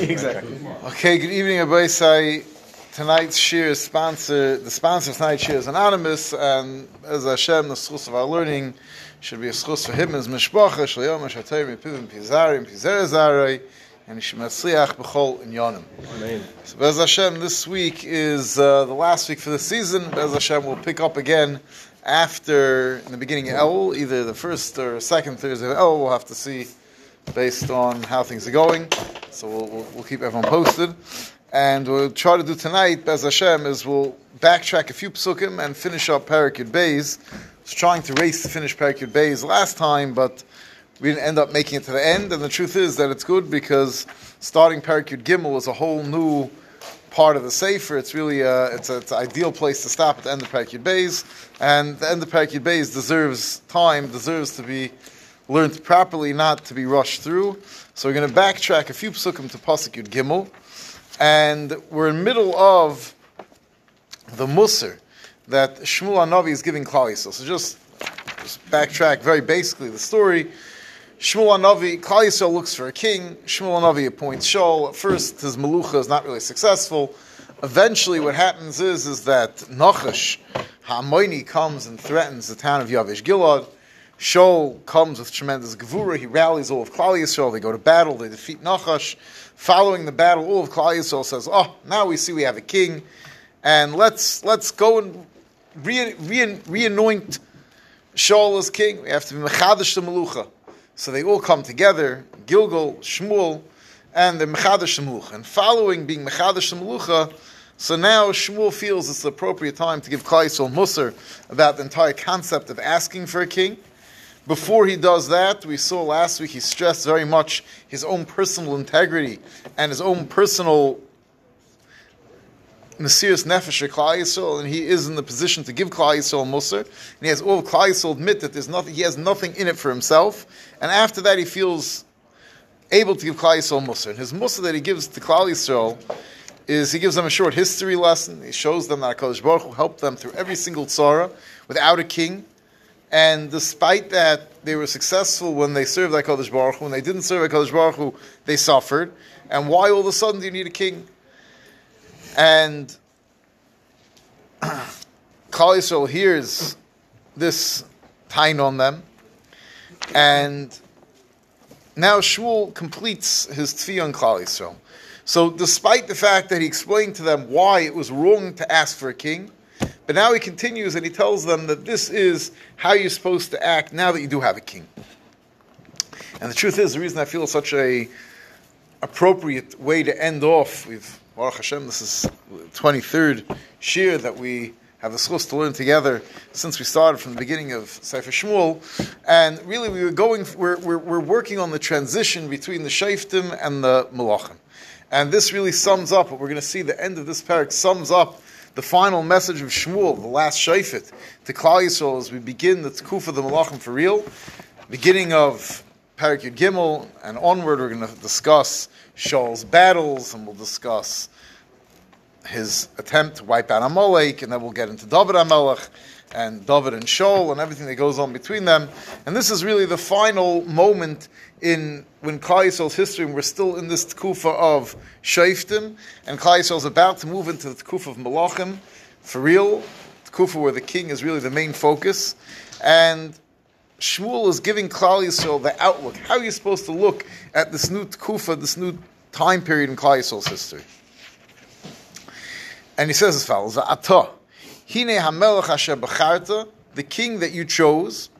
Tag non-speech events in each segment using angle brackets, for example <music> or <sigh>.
exactly. Okay, good evening, Abaisai. Tonight's shiur is sponsored, the sponsor of tonight's shiur is anonymous, and as Hashem, the source of our learning should be a schus for him, as Mishpacha, Shlayom, Shatayim, Pivim, Pizarim, Pizerezarai, and Yishmatzliach B'chol in Yonim. Amen. So Bez Hashem, this week is uh, the last week for the season. Bez Hashem will pick up again after, in the beginning of Elul, either the first or second Thursday of Elul, we'll have to see based on how things are going. So we'll, we'll, we'll keep everyone posted. And we'll try to do tonight, Bez Hashem, is we'll backtrack a few psukim and finish up Parakid Bays. Was trying to race to finish Parakid Bays last time, but we didn't end up making it to the end. And the truth is that it's good because starting Parakid Gimel is a whole new part of the Sefer. It's really a, it's, a, it's an ideal place to stop at the end of Parakid Bays. And the end of Parakid Bays deserves time, deserves to be learned properly, not to be rushed through. So we're going to backtrack a few psukim to Pasuk Yud Gimel, and we're in the middle of the Musar that Shmuel Anavi is giving Klal Yisrael. So just, just backtrack very basically the story. Shmuel Anavi, Klal Yisrael looks for a king. Shmuel Anavi appoints Shaul. At first, his melucha is not really successful. Eventually, what happens is is that Nachash Ha'amoini comes and threatens the town of Yavish Gilad. Shaul comes with tremendous gevura. He rallies all of Klal Yisrael. They go to battle. They defeat Nachash. Following the battle, all of Klal Yisrael says, "Oh, now we see we have a king, and let's let's go and re, re, re-anoint Shaul as king. We have to be mechadish the melucha." So they all come together. Gilgal, Shmuel, and the mechadish the melucha. And following being mechadish the melucha. So now Shmuel feels it's the appropriate time to give Klal Yisrael Musar about the entire concept of asking for a king. Before he does that, we saw last week he stressed very much his own personal integrity and his own personal Mesiris Nefesh Klal Yisrael, and he is in the position to give Klal Yisrael Musar, and he has oh, all of Yisrael admit that there's nothing, he has nothing in it for himself, and after that he feels able to give Klal Yisrael Musar. And his Musar that he gives to Klal Yisrael is he gives them a short history lesson. He shows them that HaKadosh Baruch Hu helped them through every single tzara without a king. And despite that, they were successful when they served HaKadosh Baruch Hu. When they didn't serve HaKadosh Baruch Hu, they suffered. And why all of a sudden do you need a king? And <clears throat> Klal Yisrael hears this tain on them. And now Shmuel completes his tefillah on Klal Yisrael. So, despite the fact that he explained to them why it was wrong to ask for a king, but now he continues and he tells them that this is how you're supposed to act now that you do have a king. And the truth is, the reason I feel such a appropriate way to end off with Baruch Hashem, this is the 23rd shiur that we have the schus to learn together since we started from the beginning of Sefer Shmuel. And really, we were going, we're, we're, we're working on the transition between the Shaftim and the Malachim. And this really sums up what we're going to see. The end of this parak sums up the final message of Shmuel, the last Shafit, to Klal Yisrael as we begin the Tkuf of the Malachim for real. Beginning of Parak Yud Gimel and onward, we're going to discuss Shaul's battles and we'll discuss his attempt to wipe out Amalek, and then we'll get into David Amalek and David and Shaul and everything that goes on between them. And this is really the final moment in when Klal Yisrael's history, and we're still in this tkufa of Shaftim, and Klal about to move into the tkufa of Malachim, for real, tkufa where the king is really the main focus, and Shmuel is giving Klal Yisrael the outlook. How are you supposed to look at this new tkufa, this new time period in Klal Yisrael's history? And he says as follows: "Atah, hine hamelech asher the king that you chose.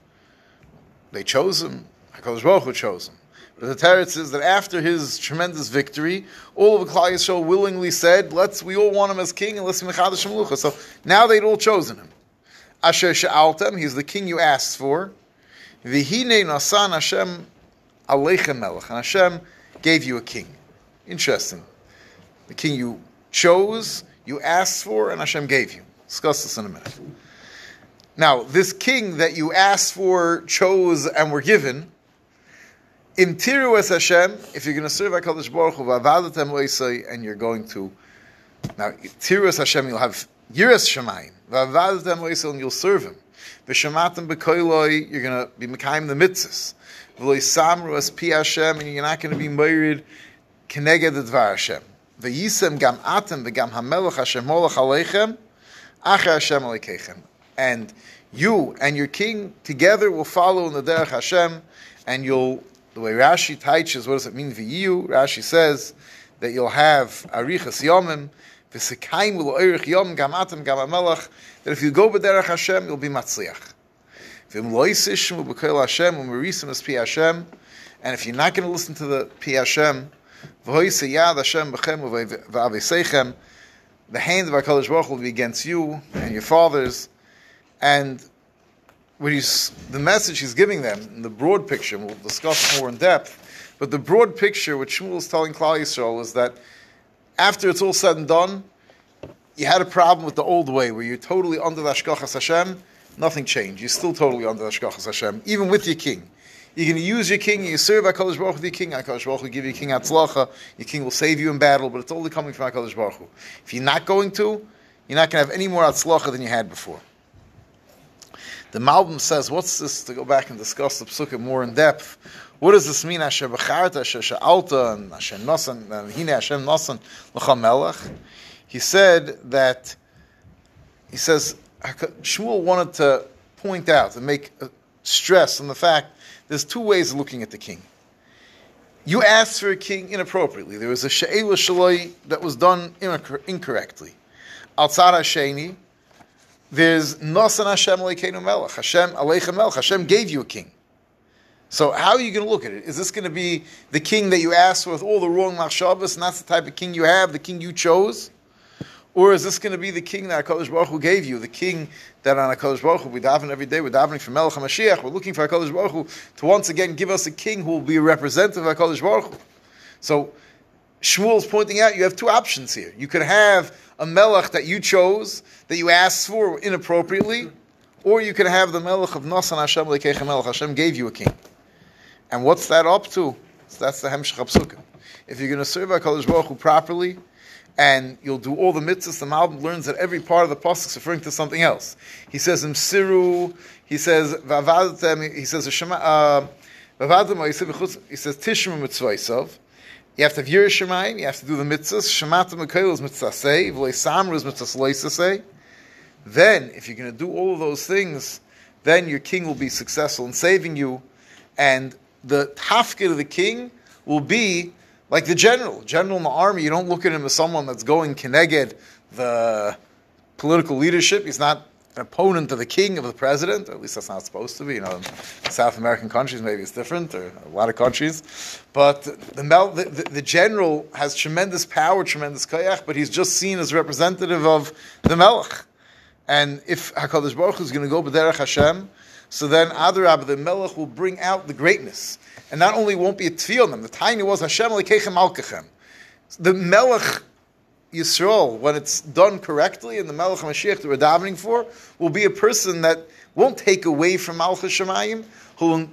They chose him. Hakadosh Baruch Hu chose him. But the Teretz says that after his tremendous victory, all of the Klal Yisrael willingly said, "Let's we all want him as king, and let's mechadash melucha." So now they'd all chosen him. Asher she'altem, he's the king you asked for. V'hine nasan Hashem aleichem melech, and Hashem gave you a king. Interesting. The king you chose, you asked for, and Hashem gave you. Discuss this in a minute. Now, this king that you asked for, chose, and were given, in Tiru Hashem, if you're going to serve HaKadosh Baruch Hu, v'avadatem loisai, and you're going to, now, Tiru Hashem, you'll have Yiras Shemayim, v'avadatem loisai, and you'll serve him. V'shamatem b'koiloi, you're going to be Mekayim the mitzvahs. V'loi pi Hashem, and you're not going to be married keneged dvar Hashem. V'yisem gam atem v'gam hamelech Hashem molech aleichem acher Hashem alekeichem. And you and your king together will follow in the derech Hashem, and you'll, the way Rashi teaches, what does it mean v'yu? Rashi says that you'll have arichas yomim, v'sekaim v'lo'erich yom gam atem gam hamelech, that if you go b'derech Hashem, you'll be matzliach. V'im lo yisishmu b'koil Hashem, u'merisim es pi Hashem, and if you're not going to listen to the pi Hashem, the hand of HaKadosh Baruch will be against you and your fathers. And what he's, the message he's giving them, the broad picture, we'll discuss more in depth, but the broad picture, which Shmuel is telling Klal Yisrael, is that after it's all said and done, you had a problem with the old way, where you're totally under the Ashkachas Hashem, nothing changed. You're still totally under the Ashkachas Hashem, even with your king. You're going to use your king, you serve HaKadosh Baruch your king, HaKadosh Baruch Hu give you king Atzlacha, your king will save you in battle, but it's only coming from HaKadosh Baruch Hu. If you're not going to, you're not going to have any more Atzlacha than you had before. The Malbim says, what's this, to go back and discuss the Psukkah more in depth, what does this mean, Asher Becharta, Asher Sha'alta, and Asher Nosan, and Hine Hashem Nosan, L'cha Melech? He said that, he says, Shmuel wanted to point out and make uh, stress on the fact there's two ways of looking at the king. You asked for a king inappropriately. There was a she'ela shaloi that was done incorrectly. Outside Hasheni, there's Nasan Hashem Aleikeinu Melech. Hashem Aleichem Melech. Hashem gave you a king. So how are you going to look at it? Is this going to be the king that you asked for with all the wrong machshavas, and that's the type of king you have, the king you chose? Or is this going to be the king that HaKadosh Baruch Hu gave you, the king that on HaKadosh Baruch Hu, we daven every day, we're davening for Melech HaMashiach, we're looking for HaKadosh Baruch Hu to once again give us a king who will be a representative of HaKadosh Baruch Hu. So Shmuel's pointing out you have two options here. You could have a Melech that you chose, that you asked for inappropriately, or you could have the Melech of Nasan Hashem Lekechem Melech. Hashem gave you a king. And what's that up to? So that's the Hemshech If you're going to serve HaKadosh Baruch Hu properly, and you'll do all the mitzvahs. The Malbim learns that every part of the pasuk is referring to something else. He says in Siru, he says vavadtem, he says uh, he says tishma mitzvaysav. You have to have Yerushalayim, you have to do the mitzvahs. Shemata Mekayel is mitzvah say, v'lei samru is mitzvah say. Then, if you're going to do all of those things, then your king will be successful in saving you, and the tafkid of the king will be like the general, general in the army, you don't look at him as someone that's going keneged the political leadership. He's not an opponent of the king, of the president, at least that's not supposed to be. You know, in South American countries, maybe it's different, or a lot of countries. But the, the, the, the general has tremendous power, tremendous kayach, but he's just seen as representative of the melech. And if HaKadosh Baruch Hu is going to go b'derech Hashem, so then Adarab, the melech will bring out the greatness and not only won't be a tefillah on them, the tiny was Hashem Lekechem Alkechem. The Melech Yisrael, when it's done correctly, and the Melech Mashiach that we're davening for, will be a person that won't take away from Malchus Shemayim, who'll,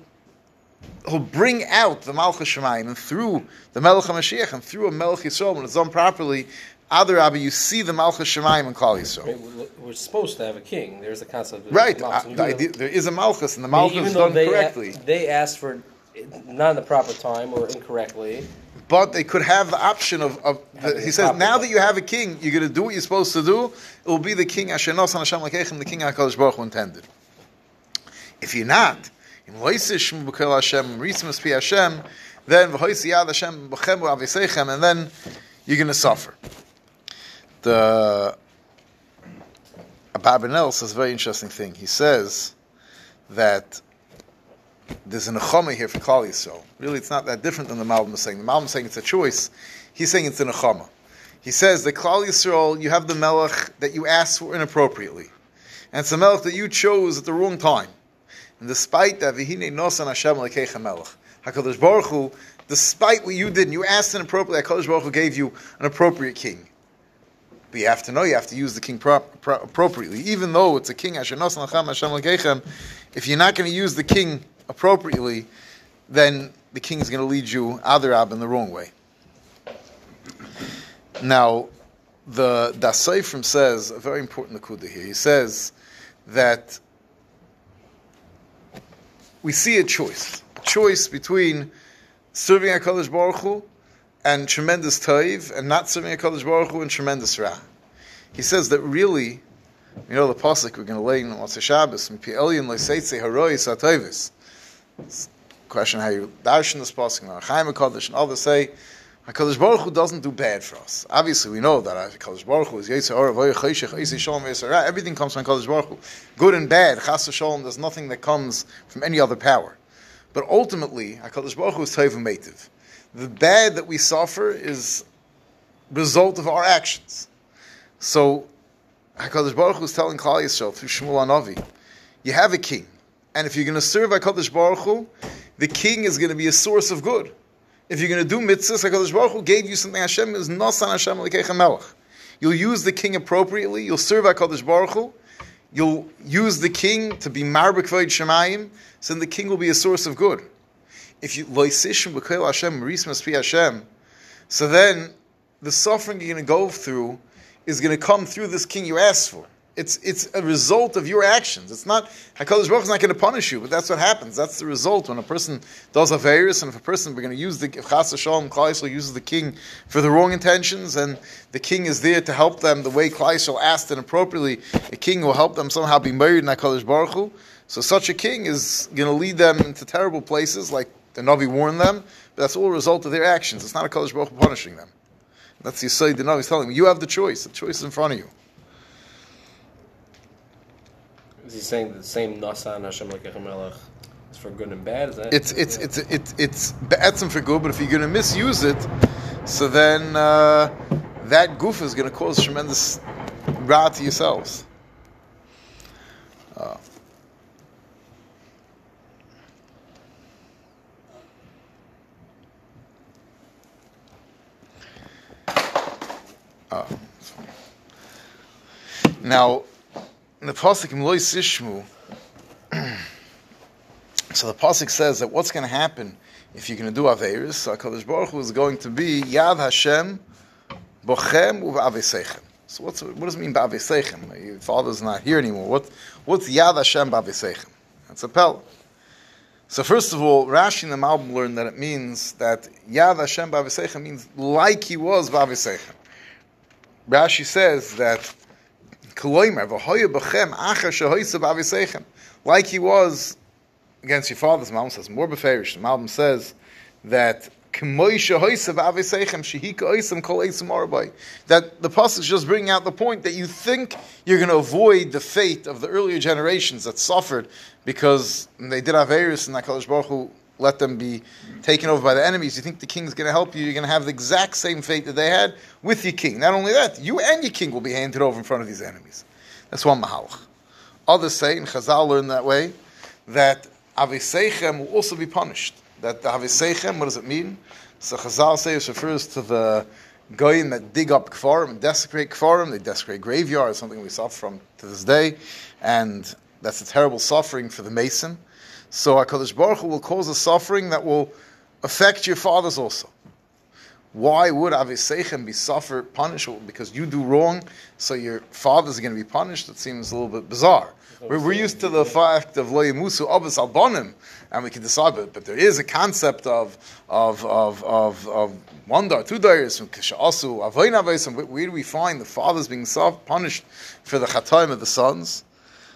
who'll bring out the Malchus Shemayim, and through the Melech Mashiach, and through a Melech Yisrael, when it's done properly, Other Abba, you see the Malchus Shemayim and Klal Yisrael. We're supposed to have a king. There's a concept of right. Uh, the idea, there is a Malchus, and the Malchus is done they correctly. A, they asked for not in the proper time or incorrectly. But they could have the option of. of the, he says, now that you have a king, you're going to do what you're supposed to do. It will be the king Ashenos and Hashem Lekechem, the king Hakadosh Baruch Hu intended. If you're not, in Loisish Hashem, Rismas Pi Hashem, then V'Hoisi Yad Hashem B'Chem Avisechem, and then you're going to suffer. The Abarbanel says a very interesting thing. He says that there's an nechama here for Klal Yisrael. Really, it's not that different than the Malbim is saying. The Malbim is saying it's a choice. He's saying it's an nechama. He says that Klal Yisrael, you have the melech that you asked for inappropriately, and it's a melech that you chose at the wrong time. And despite that, v'hinei nosan Hashem lekeicha melech. Hakadosh Baruch Hu, despite what you did, and you asked inappropriately, Hakadosh Baruch Hu gave you an appropriate king. But you have to know you have to use the king pro- pro- appropriately, even though it's a king Hashem Hashem. If you're not going to use the king appropriately, then the king is going to lead you adarab in the wrong way. Now, the Daas Sofrim says a very important nakuda here. He says that we see a choice, a choice between serving Hakadosh Baruch Hu and tremendous toiv, and not serving a Kadosh Baruch Hu and tremendous ra. He says that really, you know the pasuk we're going to lay in Motzei Shabbos, "Mipi elyon loiseitze haroi satoivis." Question how you darshan this pasuk, Chaim Kadosh, and others say HaKadosh Baruch Hu doesn't do bad for us. Obviously, we know that HaKadosh Baruch Hu is Yetzer Or, Voy Chayshech, Yisi Shalom, Yisra. Everything comes from HaKadosh Baruch Hu. Good and bad, Chas Shalom, there's nothing that comes from any other power. But ultimately, HaKadosh Baruch Hu is Tayv Meitiv. The bad that we suffer is result of our actions. So, HaKadosh Baruch Hu is telling Klal Yisrael through Shmuel Anavi, you have a king. And if you're going to serve HaKadosh Baruch Hu, the king is going to be a source of good. If you're going to do mitzvahs, HaKadosh Baruch Hu gave you something Hashem is Nasan Hashem Melech. You'll use the king appropriately, you'll serve HaKadosh Baruch Hu, you'll use the king to be Marbek Shemayim, so then the king will be a source of good. If you Loisishim B'Kel Hashem, Maris Maspi Hashem, so then the suffering you're going to go through is going to come through this king you asked for. It's, it's a result of your actions. It's not, HaKadosh Baruch is not going to punish you, but that's what happens. That's the result when a person does a virus, and if a person, we're going to use the, Chas Klaisel uses the king for the wrong intentions, and the king is there to help them the way Klaisel asked and appropriately, a king will help them somehow be married in HaKadosh Baruch Hu. So such a king is going to lead them into terrible places, like the Navi warned them, but that's all a result of their actions. It's not a Kadosh Baruch punishing them. That's the Yisrael the Navi is telling them, you have the choice. The choice is in front of you. Is he saying the same Nasan Hashem Melech is for good and bad? Is that? It's it's it's it's it's be'etzim for good, but if you're going to misuse it, so then uh, that goof is going to cause tremendous ra to yourselves. Uh, uh, now, in the pasuk in Sishmu, so the pasuk says that what's going to happen if you're going to do averis? So Hakadosh Baruch Hu is going to be Yad Hashem bochem u'v'avesechem. So what's what does it mean b'avesechem? Your father's not here anymore. What what's Yad Hashem b'avesechem? That's a pel. So first of all, Rashi and the Malbim learned that it means that Yad Hashem b'avesechem means like he was b'avesechem. Rashi says that like he was against your father's Malbim says more beferish. The Malbim says that that the pasuk is just bringing out the point that you think you're going to avoid the fate of the earlier generations that suffered because they did Averis and Hakadosh Baruch Hu let them be taken over by the enemies. You think the king is going to help you? You're going to have the exact same fate that they had with your king. Not only that, you and your king will be handed over in front of these enemies. That's one mahalach. Others say, and Chazal learn that way, that Aviseichem will also be punished. That the Aviseichem, what does it mean? So Chazal says refers to the goyim that dig up kfarim and desecrate kfarim. They desecrate graveyards, something we suffer from to this day, and that's a terrible suffering for the mason. So HaKadosh Baruch Hu will cause a suffering that will affect your fathers also. Why would Aviseichem be suffered, punished? Because you do wrong, so your fathers are going to be punished? It seems a little bit bizarre. We're, we're used to the fact of Lo Yemusu Avos Albonim, and we can decide, but, but there is a concept of of of of, of one dar, two dars, also Avoyin Avos, where do we find the fathers being punished for the chataim of the sons?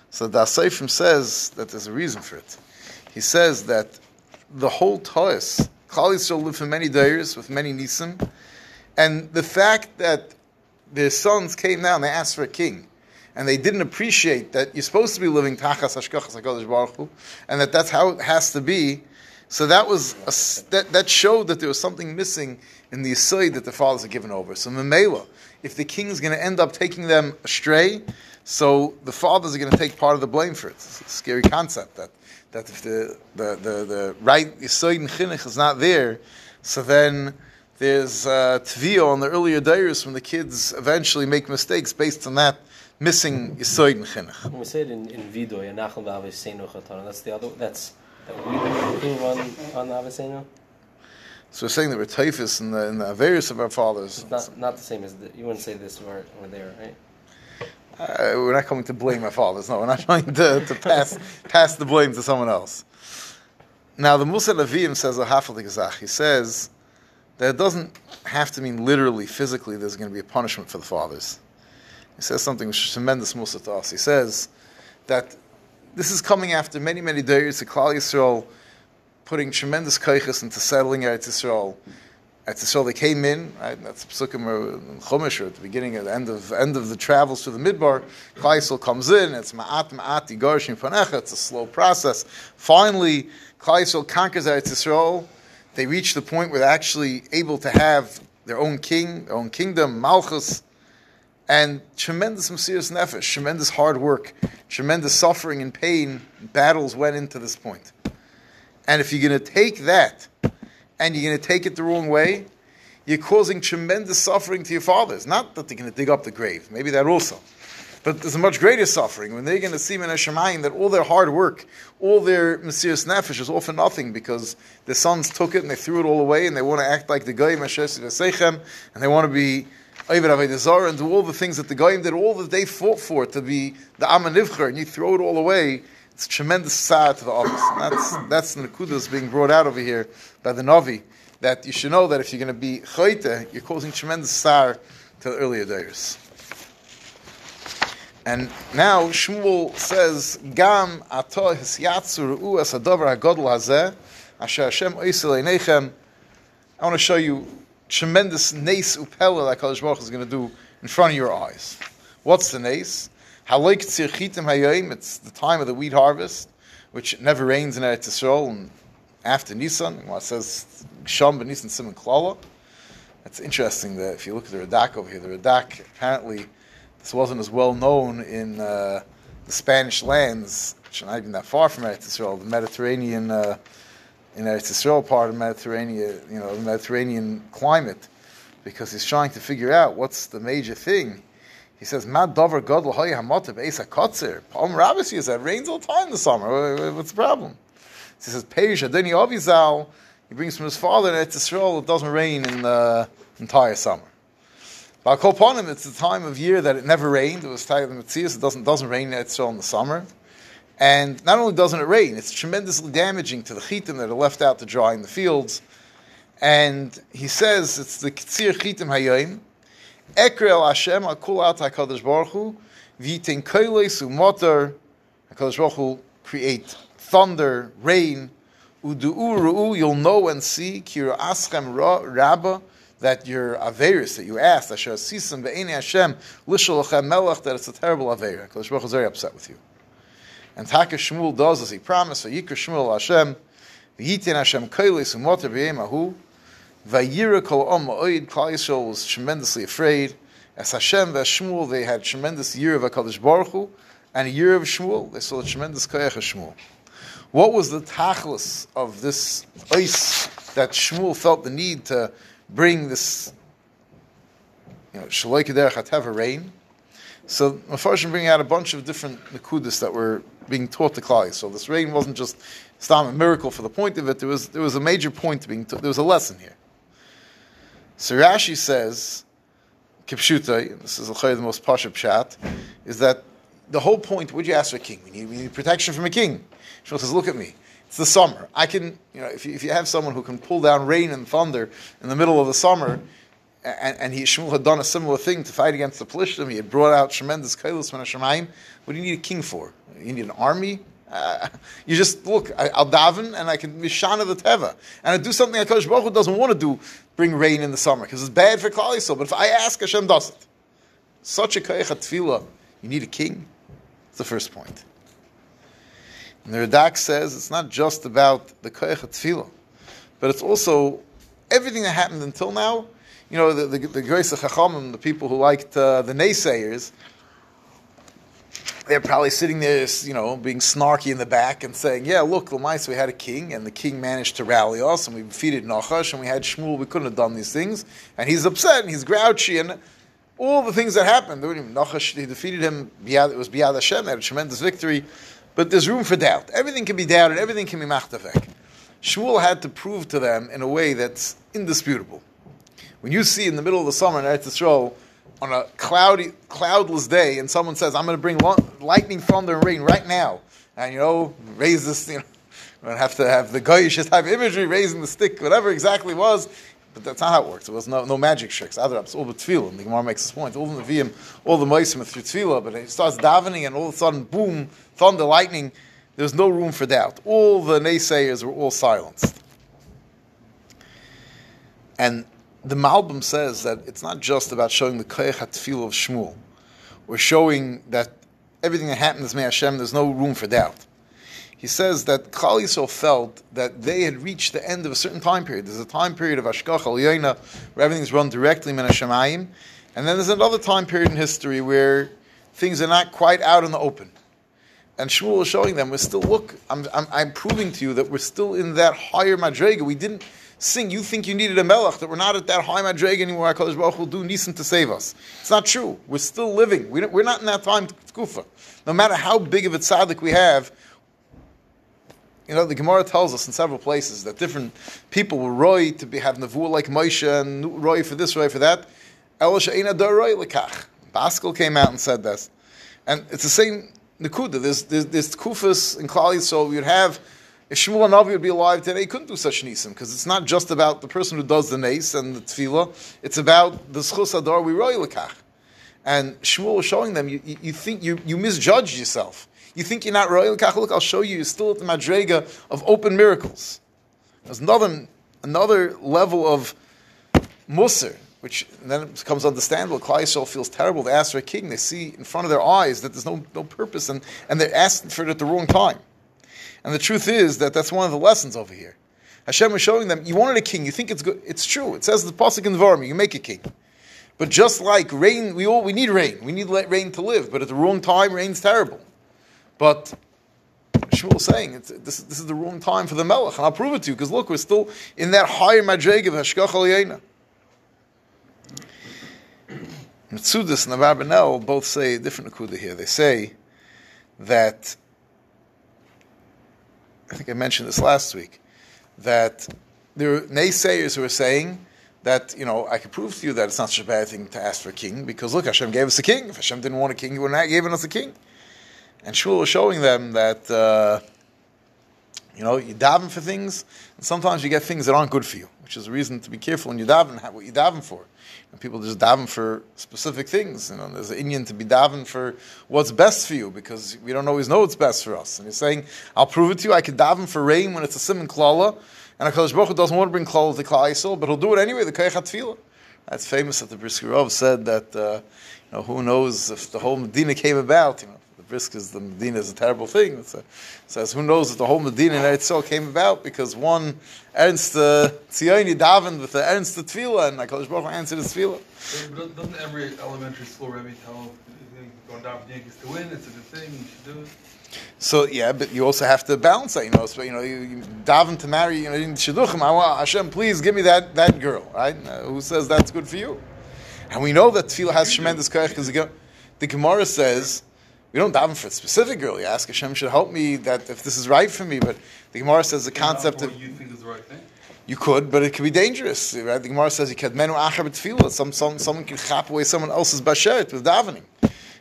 So the Asayfim says that there's a reason for it. He says that the whole Tois, Klal Yisrael lived for many days with many nisim, and the fact that their sons came down, they asked for a king, and they didn't appreciate that you're supposed to be living tachas hashkachas Hakadosh Baruch Hu, and that that's how it has to be. So that was a, that, that showed that there was something missing in the aside that the fathers had given over. So Memela, if the king is going to end up taking them astray, so the fathers are going to take part of the blame for it. It's a scary concept that that if the the the, the right yisoid chinuch is not there, so then there's uh, tvia on the earlier days when the kids eventually make mistakes based on that missing yisoid and chinuch. We say it in, in Vidoy, Nachal V'Avesenu Chatan, that's the other, that's, that we improve on, on Avesenu? So we're saying that we're typhus in the in the various of our fathers. It's not, not the same as, the, you wouldn't say this or, or there, right? Uh, we're not coming to blame our fathers. No, we're not <laughs> trying to, to pass pass the blame to someone else. Now the Musa Levim says a hafal He says that it doesn't have to mean literally, physically, there's going to be a punishment for the fathers. He says something which is tremendous musa to us. He says that this is coming after many, many days of Klal Yisrael putting tremendous kaiches into settling Eretz Yisrael. Eretz they came in, right? That's Psukim or Chumash or at the beginning, at the end of, end of the travels to the Midbar. Klal Yisrael comes in, it's Ma'at Ma'at Yigarshim Panecha, it's a slow process. Finally, Klal Yisrael conquers Eretz Yisrael. They reach the point where they're actually able to have their own king, their own kingdom, Malchus, and tremendous Mesiris Nefesh, tremendous hard work, tremendous suffering and pain, battles went into this point. And if you're going to take that and you're going to take it the wrong way, you're causing tremendous suffering to your fathers. Not that they're going to dig up the grave, maybe that also. But there's a much greater suffering when they're going to see in Shemayim that all their hard work, all their Mesiris Nefesh is all for nothing because the sons took it and they threw it all away and they want to act like the Goyim and they want to be and do all the things that the Goyim did, all that they fought for to be the Amanivcher, and you throw it all away, it's tremendous sad to the office. And that's, that's the Nakuda being brought out over here by the Navi, that you should know that if you're going to be Chayte, you're causing tremendous sar to the earlier days. And now Shmuel says, Gam ato hisyatzu ru'u as hadavar hagodl hazeh, asher Hashem oisel einechem. I want to show you tremendous nace upela that Kadosh Baruch is going to do in front of your eyes. What's the nace? It's the time of the wheat harvest, which never rains in Eretz Yisrael and after. Well, it says Sham Nisan Simon Klala. It's interesting that if you look at the Radak over here, the Radak apparently this wasn't as well known in uh, the Spanish lands, which are not even that far from Eretz Yisrael, the Mediterranean. Uh, in Eretz Yisrael part of Mediterranean, you know, the Mediterranean climate, because he's trying to figure out what's the major thing. He says, "Mad dover gadol hoy hamotav esa kotzer." Palm Rabbis says that rains all the time in the summer. What's the problem? He says, "Perish adeni avizal." He brings from his father in Eretz Yisrael. It doesn't rain in the entire summer. But Kolponim, it's the time of year that it never rained. It was Tayyid Metzias. It doesn't doesn't rain in Eretz Yisrael in the summer. And not only doesn't it rain, it's tremendously damaging to the chitim that are left out to dry in the fields. And he says it's the ktsir chitim hayim. Ekre el Hashem akul out HaKadosh Baruch Hu v'yitin koiles u'motor HaKadosh Baruch Hu create thunder, rain, udu'u ru'u, you'll know and see, kira aschem rabba, that your averis that you asked, asher sisim be'eni Hashem, lechem melech, that it's a terrible aver. HaKadosh Baruch Hu is very upset with you. And Taka Shmuel does as he promised, Vayikra Shmuel Hashem, V'yitin Hashem Kailis Umoter B'yemahu, Vayira Kol Om Ma'oid, Klal was tremendously afraid. As Hashem and Shmuel, they had tremendous year of HaKadosh Baruch Hu, and a year of Shmuel, they saw a tremendous Kayach of Shmuel. What was the tachlis of this ice that Shmuel felt the need to bring this, you know, Shaloi rain? So Mepharshim bring out a bunch of different nekudas that were being taught to Klal. So this rain wasn't just stam a miracle for the point of it. There was there was a major point being taught. There was a lesson here. So Rashi says, Kipshuta, this is the most pasha chat, is that the whole point. Would you ask for a king? We need, we need protection from a king. Shmuel says, look at me. It's the summer. I can, you know, if you, if you have someone who can pull down rain and thunder in the middle of the summer and, and he Shmuel had done a similar thing to fight against the Plishtim. He had brought out tremendous kailos from Hashemayim. What do you need a king for? You need an army. <laughs> You just look. I, will daven and I can mishana the teva and I do something that Kodesh Baruch Hu doesn't want to do. Bring rain in the summer because it's bad for Klal Yisrael. But if I ask, Hashem does it. Such a koyach tefillah. You need a king. That's the first point. And the Radak says it's not just about the koyach tefillah, but it's also everything that happened until now you know, the, the, the Grace of Chachamim, the people who liked uh, the naysayers, they're probably sitting there, you know, being snarky in the back and saying, yeah, look, Lamais, we had a king, and the king managed to rally us, and we defeated Nachash, and we had Shmuel, we couldn't have done these things, and he's upset, and he's grouchy, and all the things that happened, Nachash, he defeated him, it was Biyad Hashem, had a tremendous victory, but there's room for doubt. Everything can be doubted, everything can be machtavek. Shmuel had to prove to them in a way that's indisputable. When you see in the middle of the summer in Eretz Yisrael, on a cloudy, cloudless day, and someone says, "I'm going to bring lightning, thunder, and rain right now," and you know, raise this, you know, we have to have the goyish type imagery, raising the stick, whatever exactly was. But that's not how it works. It was no, no magic tricks. Other it's all the tefillah. The Gemara makes this point. All the Nevi'im, all the Moisim through tefillah, but it starts davening and all of a sudden, boom, thunder, lightning. There's no room for doubt. All the naysayers were all silenced. And the Malbim says that it's not just about showing the Koyach HaTefillah of Shmuel. We're showing that everything that happened is May Hashem, there's no room for doubt. He says that Klal Yisrael felt that they had reached the end of a certain time period. There's a time period of Ashkach Al where everything's run directly Min Hashemayim. And then there's another time period in history where things are not quite out in the open. And Shmuel is showing them, we're still, look, I'm, I'm, I'm proving to you that we're still in that higher Madrega. We didn't sing, you think you needed a melech, that we're not at that high Madrega anymore, HaKadosh Baruch will do Nisan to save us. It's not true. We're still living. We are not in that time, Tkufa. No matter how big of a tzaddik we have, you know, the Gemara tells us in several places that different people were roy to be have nevuah like Moshe and roy for this, roy for that. Elisha roy lekach. Baskel came out and said this, and it's the same nekuda. There's there's, there's kufas in Klali, so you'd have if Shmuel Navi would be alive today, he couldn't do such nisim because it's not just about the person who does the nace and the tefillah. It's about the schus adar we roy lekach. And Shmuel was showing them, you, you, think you, you misjudged yourself. You think you're not royal Look, I'll show you. You're still at the madrega of open miracles. There's another another level of musr, which then becomes understandable. Klai feels terrible to ask for a king. They see in front of their eyes that there's no, no purpose, and, and they're asking for it at the wrong time. And the truth is that that's one of the lessons over here. Hashem was showing them, you wanted a king, you think it's good. It's true. It says the Pasuk in Dvarim, you make a king. But just like rain, we all we need rain. We need rain to live. But at the wrong time, rain's terrible. But Shmuel saying this, this is the wrong time for the Melech, and I'll prove it to you because look, we're still in that higher madreg of Hashkach Aliyena. Mitzudis and Abarbanel both say a different akuda here. They say that I think I mentioned this last week that there were naysayers who were saying that you know I can prove to you that it's not such a bad thing to ask for a king because look, Hashem gave us a king. If Hashem didn't want a king, He wouldn't have given us a king. And Shmuel was showing them that, uh, you know, you daven for things, and sometimes you get things that aren't good for you, which is a reason to be careful when you daven, what you daven for. And people just daven for specific things. You know, there's an Indian to be daven for what's best for you, because we don't always know what's best for us. And he's saying, I'll prove it to you, I can daven for rain when it's a simon klala, and HaKadosh Baruch doesn't want to bring klala to Klal but he'll do it anyway, the Kayach HaTfilah. That's famous that the Brisker said that, uh, you know, who knows if the whole Medina came about, you know, risk is the Medina is a terrible thing. It says, who knows that the whole Medina in Eretz came about because one Ernst uh, Tzioni davened with the Ernst Tefillah and HaKadosh Baruch Hu answered his Tefillah. Doesn't every elementary school Rebbe tell going down for Yankees to win, it's a good thing, you should do it? So yeah, but you also have to balance that, you know. So you know, you, you daven to marry, you know, in shidduchim. I want Hashem, please give me that that girl, right? Uh, who says that's good for you? And we know that tefillah has tremendous koyach because the Gemara says we don't daven for a specific girl. You ask Hashem should help me that if this is right for me. But the Gemara says the concept of you think is the right thing. You could, but it could be dangerous. Right? The Gemara says you could menu acher. Some, some, someone can chap away someone else's bashert with davening.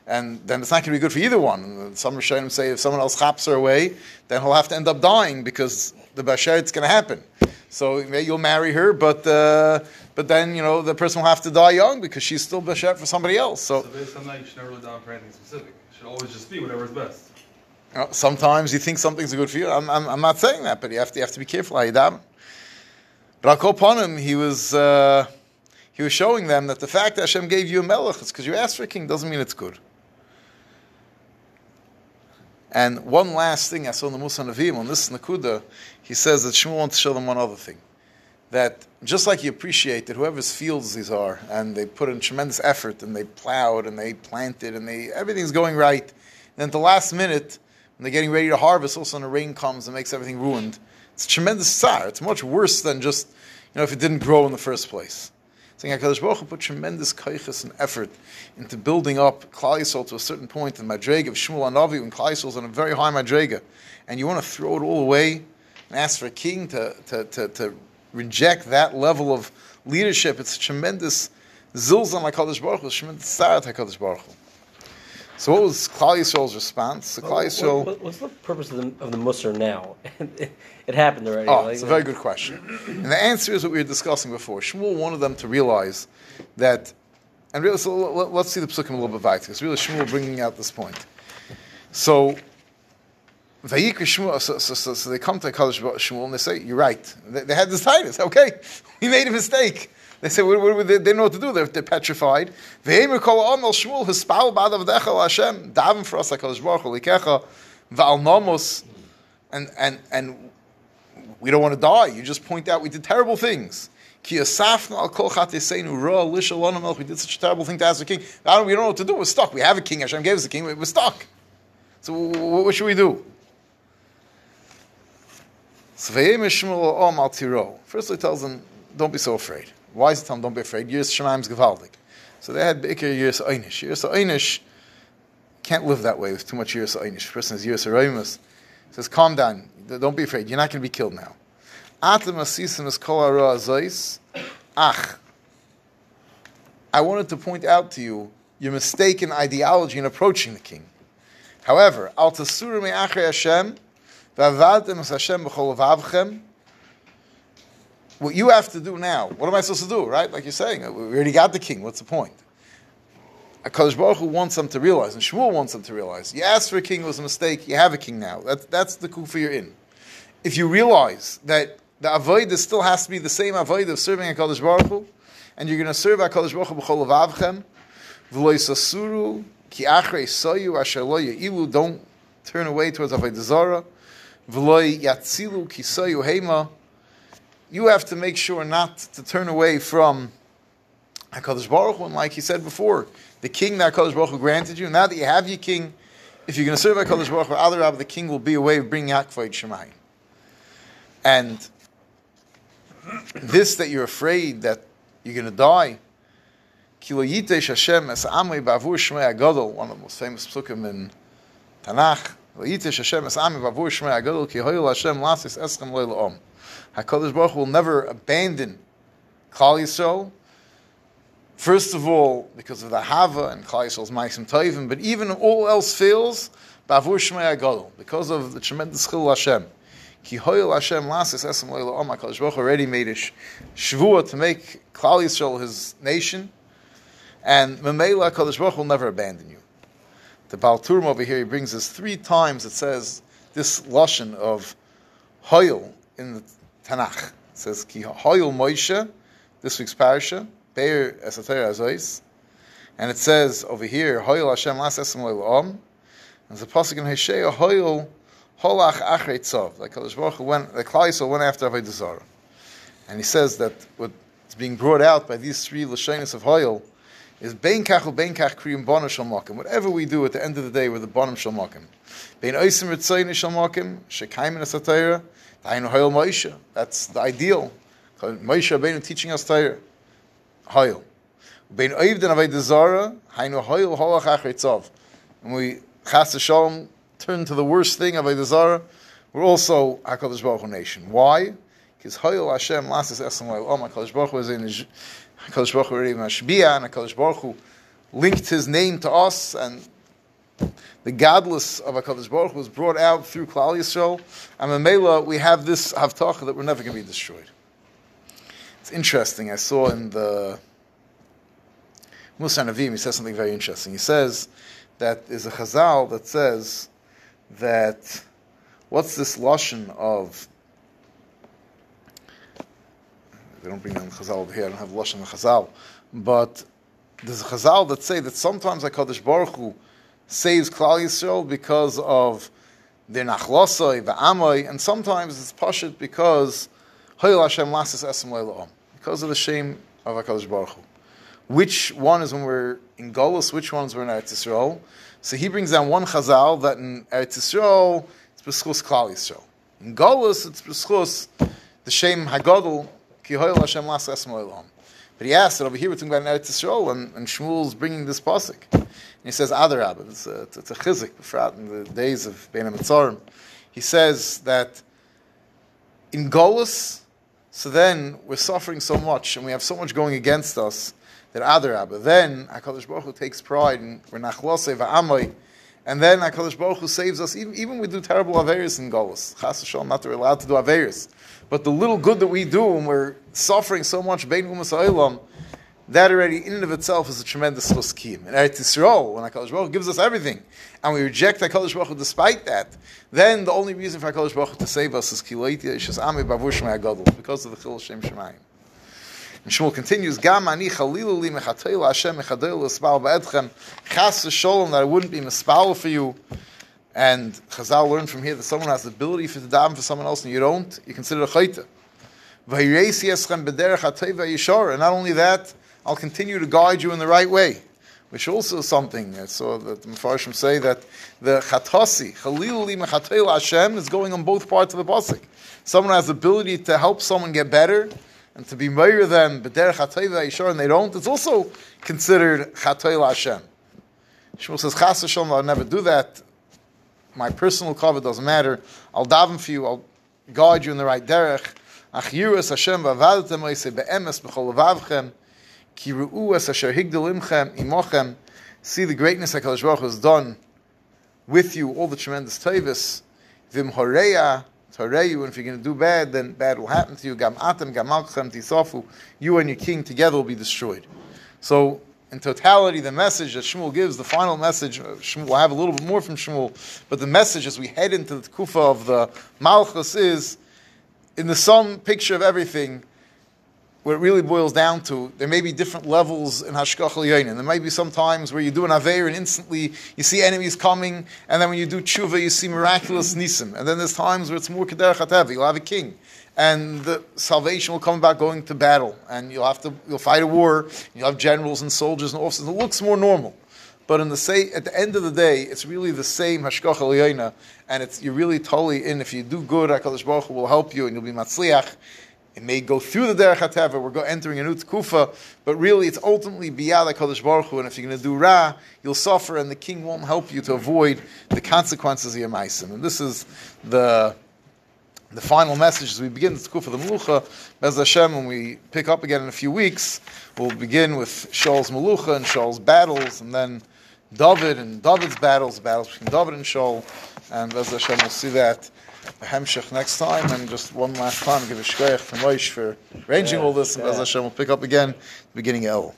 And then it's not going to be good for either one. Some Rishonim say if someone else chaps her away, then he'll have to end up dying because the basheret's going to happen. So you'll marry her, but uh, but then you know the person will have to die young because she's still bashert for somebody else. So, so based on that, you should never really down for anything specific should always just be whatever's best. sometimes you think something's good for you. I'm, I'm, I'm, not saying that, but you have to, you have to be careful how you. But I'll upon him, he was, uh, he was showing them that the fact that Hashem gave you a melech, because you asked for a king, doesn't mean it's good. And one last thing I saw in the Musa Navim on this Nakuda, he says that Shmuel wants to show them one other thing. That just like you appreciate that whoever's fields these are, and they put in tremendous effort, and they plowed, and they planted, and they everything's going right, and then at the last minute, when they're getting ready to harvest, also when the rain comes and makes everything ruined. It's tremendous tsar. It's much worse than just, you know, if it didn't grow in the first place. Saying HaKadosh Baruch Hu put tremendous kaiches and effort into building up Klal Yisrael to a certain point in Madrega of Shmuel Anavi when Klal Yisrael is on a very high Madrega, and you want to throw it all away and ask for a king to, to, to, to reject that level of leadership. It's a tremendous zilzan HaKadosh Baruch Hu, tremendous sarat HaKadosh Baruch Hu. So what was Klal Yisrael's response? So Klal Yisrael. what- what's the purpose of the, of the Musar now? <laughs> it, happened already. Oh, like- it's a very good question. And the answer is what we were discussing before. Shmuel wanted them to realize that, and really, so let- let's see the psukim a little bit back, because really Shmuel bringing out this point. So, so, they come to Kaddish Shmuel and they say, You're right. They, they had this Titus. Okay, <laughs> we made a mistake. They say, what, what, they, they know what to do. They're, they're petrified. Shmuel, avdecha Hashem, daven for us, Baruch Hu, likecha, and, and, and we don't want to die. You just point out we did terrible things. Ki asafna al kol ra. We did such a terrible thing to ask the king. Don't, we don't know what to do. We're stuck. We have a king. Hashem gave us a king. We're stuck. So wh- wh- what should we do? So vayim Shmuel om al tiro. First he tells them, don't be so afraid. Why is it telling them, don't be afraid? Yiras Shemaim's gewaldig. So they had Be'ikir Yiras Einish. Yiras Einish can't live that way with too much Yiras Einish. The person is Yiras Aroimus. says, calm down. Don't be afraid. You're not going to be killed now. Atem asisim is kol. Ach. I wanted to point out to you your mistaken ideology in approaching the king. However, al tasuru me achrei Hashem, What you have to do now, what am I supposed to do, right? Like you're saying, uh, we already got the king, what's the point? HaKadosh Baruch Hu wants them to realize, and Shmuel wants them to realize, you asked for a king, it was a mistake, you have a king now. That's, that's the kufa you're in. If you realize that the avodah still has to be the same avodah of serving HaKadosh Baruch Hu, and you're going to serve HaKadosh Baruch Hu b'chol avavchem, v'lo yisasuru, ki achrei soyu asher lo don't turn away towards avodah zara, v'lo yatzilu ki soyu heima, you have to make sure not to turn away from HaKadosh Baruch Hu, and like he said before, the king that HaKadosh Baruch Hu granted you, now that you have your king, if you're going to serve HaKadosh Baruch Hu, Adarab, the king will be a way of bringing out Kvayit Shemayim. And this that you're afraid that you're going to die, one of the most famous psukim in Tanakh, Lo Yitesh Hashem es Amri Bavur Shmei Agadol, Ki Hashem Lasis Eschem Loy La'om. HaKadosh Baruch will never abandon Klal Yisrael, First of all, because of the Hava and Klal Yisrael's Ma'asim Tovim, but even all else fails, Bavur Shmei because of the tremendous Chil Hashem. Ki Hoyel Hashem Lasis La'om, HaKadosh Baruch already made a sh- to make Klal Yisrael his nation, and Memela HaKadosh Baruch will never abandon you. The Baal Turim over here, he brings us three times, it says this Lashon of Hoyel in the Tanakh. It says, Ki Hoyel Moshe, this week's parasha, Be'er Esater Azois. And it says over here, Hoyel Hashem Las Esem Le'La'om. And a pasuk in Hosea, Hoyel Holach Achrei Tzov. Like Kadosh Baruch Hu went, the Klal Yisrael went after Avodah. And he says that what's being brought out by these three Lashonis of Hoyel is Bein Kach u Bein Kach Kriyim Bono Shal Mokim. Whatever we do at the end of the day, we're the Bonim Shal Mokim. Bein Oisim Ritzoyin Shal Mokim, Shekaimin Esatayra, Dainu Hoyel Moshe. That's the ideal. Moshe Rabbeinu teaching us Torah. Hoyel. Bein Oivden Avodah Zarah, Hainu Hoyel Holach Tzov. And we, Chas Shalom, turn to the worst thing Avodah Zarah, we're also HaKadosh Baruch Hu nation. Why? Because Hoyel Hashem Lasses Esam Le'om, oh, HaKadosh Baruch Hu is in HaKadosh Baruch Hu already Mashbiah, and HaKadosh Baruch linked his name to us, and the godless of HaKadosh Baruch Hu was brought out through Klal Yisrael, and Mamela, we have this Havtach that we're never going to be destroyed. It's interesting, I saw in the Musa Navim, he says something very interesting. He says that there's a Chazal that says that what's this lashon of? They don't bring down the Chazal over here. I don't have lashon of Chazal, but there's a Chazal that say that sometimes Hakadosh Baruch Hu saves Klal Yisrael because of their nachlosai, va'amai, and sometimes it's pashut because Hashem because of the shame of Hakadosh Baruch Hu. Which one is when we're in Golos? Which one is when we're in Eretz Yisrael? So he brings down one Chazal that in Eretz Yisrael it's b'schus Klal Yisrael. In Golos it's b'schus the Shem Hagadol But he asked that over here we're talking about Eretz Yisrael and, and Shmuel's bringing this pasuk. And he says Adarab. Uh, it's a, it's, a chizik in the days of Bein HaMetzarim. He says that in Golus, so then we're suffering so much and we have so much going against us that Adarabba. Then Hakadosh Baruch Hu takes pride and we're nachlose va'amoy, and then Hakadosh Baruch Hu saves us. Even even we do terrible averis in Golos. Chas not that we're allowed to do averis, but the little good that we do when we're suffering so much that already in and of itself is a tremendous chuskim. And Eretz Yisrael, when HaKadosh Baruch Hu gives us everything, and we reject HaKadosh Baruch despite that, then the only reason for HaKadosh Baruch to save us is because of the chil Shem Shemayim. And Shmuel continues, Gam ani chalilu li mechatayil Hashem mechadayil l'spal ba'edchem, chas v'sholom, that I wouldn't be mispal for you, and Chazal learned from here that someone has the ability for the daven for someone else and you don't, you consider a chayta. And not only that, I'll continue to guide you in the right way. Which also is something. I saw that the Mepharshim say that the chatasi, chalil li mechatayil Hashem, is going on both parts of the pasuk. Someone has the ability to help someone get better and to be meir them b'derech hatayv ha'yishar, and they don't. It's also considered chatayil Hashem. Shmuel says, Chas Hashem, I'll never do that. My personal cover doesn't matter. I'll daven for you. I'll guide you in the right derech. Ach Hashem be'emes b'chol levavchem. Ki asher higdel imchem imochem. See the greatness that HaKadosh Baruch has done with you, all the tremendous tavis. Vim horeya, and if you're going to do bad, then bad will happen to you. Gam atem, gam. You and your king together will be destroyed. So, in totality, the message that Shmuel gives, the final message, uh, Shmuel, we'll have a little bit more from Shmuel, but the message as we head into the kufa of the Malchus is, in the sum picture of everything, what it really boils down to, there may be different levels in Hashkach Yainin. There might be some times where you do an Aveir and instantly you see enemies coming, and then when you do Tshuva, you see miraculous Nisim. And then there's times where it's more Keder Chatev, you'll have a king. And the salvation will come about going to battle, and you'll have to you'll fight a war. You'll have generals and soldiers and officers. It looks more normal, but in the say at the end of the day, it's really the same hashkach aliyana, and it's you're really totally in. If you do good, Hakadosh Baruch Hu will help you, and you'll be matzliach. It may go through the derech hateva. We're entering a new tkufa, but really it's ultimately biyad Hakadosh Baruch Hu. And if you're going to do ra, you'll suffer, and the king won't help you to avoid the consequences of your meisim. And this is the the final message as we begin the Tkufa the Melucha, Bez Hashem, when we pick up again in a few weeks, we'll begin with Shaul's Melucha and Shaul's battles, and then David and David's battles, battles between David and Shaul, and Bez Hashem, we'll see that Hemshech next time, and just one last time, give a shkoyach to Moish for arranging all this, and Bez Hashem, we'll pick up again, beginning El.